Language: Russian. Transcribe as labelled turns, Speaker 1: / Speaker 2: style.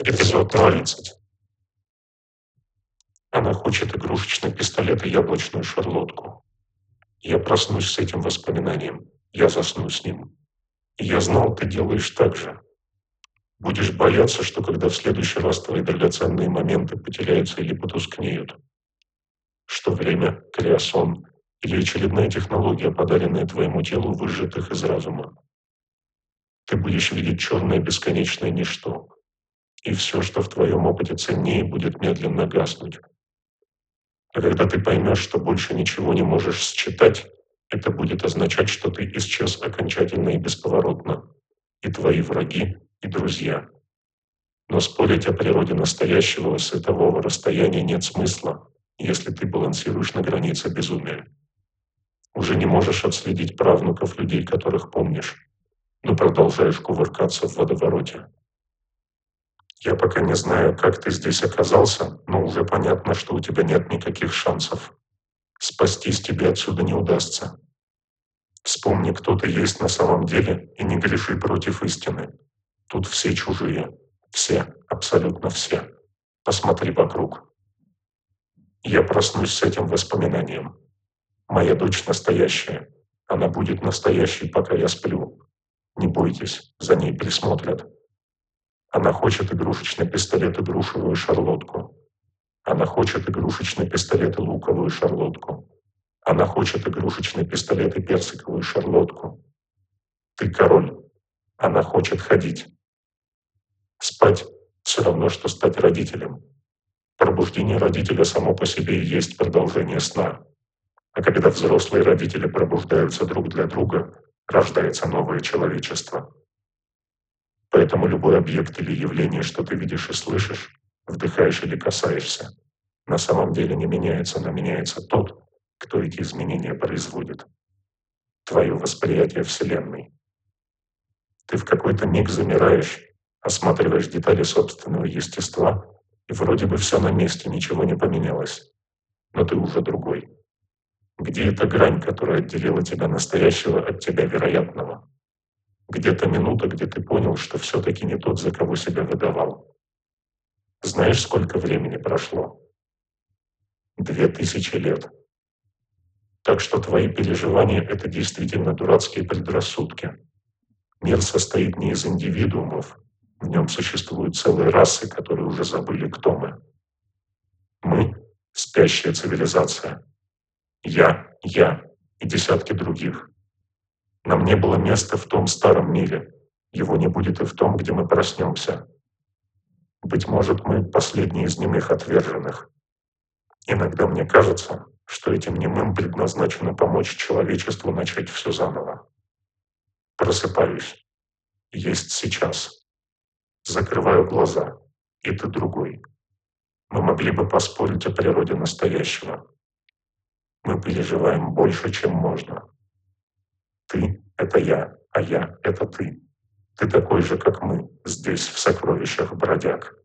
Speaker 1: Эпизод 20. Она хочет игрушечный пистолет и яблочную шарлотку. Я проснусь с этим воспоминанием. Я засну с ним. И я знал, ты делаешь так же. Будешь бояться, что когда в следующий раз твои драгоценные моменты потеряются или потускнеют, что время, криосон или очередная технология, подаренная твоему телу, выжжет их из разума. Ты будешь видеть черное бесконечное ничто, и все, что в твоем опыте ценнее, будет медленно гаснуть. А когда ты поймешь, что больше ничего не можешь считать, это будет означать, что ты исчез окончательно и бесповоротно, и твои враги, и друзья. Но спорить о природе настоящего светового расстояния нет смысла, если ты балансируешь на границе безумия. Уже не можешь отследить правнуков людей, которых помнишь, но продолжаешь кувыркаться в водовороте. Я пока не знаю, как ты здесь оказался, но уже понятно, что у тебя нет никаких шансов. Спастись тебе отсюда не удастся. Вспомни, кто ты есть на самом деле, и не греши против истины. Тут все чужие. Все, абсолютно все. Посмотри вокруг. Я проснусь с этим воспоминанием. Моя дочь настоящая. Она будет настоящей, пока я сплю. Не бойтесь, за ней присмотрят. Она хочет игрушечный пистолет и грушевую шарлотку. Она хочет игрушечный пистолет и луковую шарлотку. Она хочет игрушечный пистолет и персиковую шарлотку. Ты король. Она хочет ходить. Спать – все равно, что стать родителем. Пробуждение родителя само по себе и есть продолжение сна. А когда взрослые родители пробуждаются друг для друга, рождается новое человечество. Поэтому любой объект или явление, что ты видишь и слышишь, вдыхаешь или касаешься, на самом деле не меняется, но меняется тот, кто эти изменения производит. Твое восприятие Вселенной. Ты в какой-то миг замираешь, осматриваешь детали собственного естества, и вроде бы все на месте, ничего не поменялось. Но ты уже другой. Где эта грань, которая отделила тебя настоящего от тебя вероятного? Где-то минута, где ты понял, что все-таки не тот, за кого себя выдавал. Знаешь, сколько времени прошло? Две тысячи лет. Так что твои переживания — это действительно дурацкие предрассудки. Мир состоит не из индивидуумов, в нем существуют целые расы, которые уже забыли, кто мы. Мы — спящая цивилизация. Я, я и десятки других. Нам не было места в том старом мире. Его не будет и в том, где мы проснемся. Быть может, мы последние из немых отверженных. Иногда мне кажется, что этим немым предназначено помочь человечеству начать все заново. Просыпаюсь. Есть сейчас. Закрываю глаза. И ты другой. Мы могли бы поспорить о природе настоящего. Мы переживаем больше, чем можно. Ты — это я, а я — это ты. Ты такой же, как мы, здесь, в сокровищах бродяг.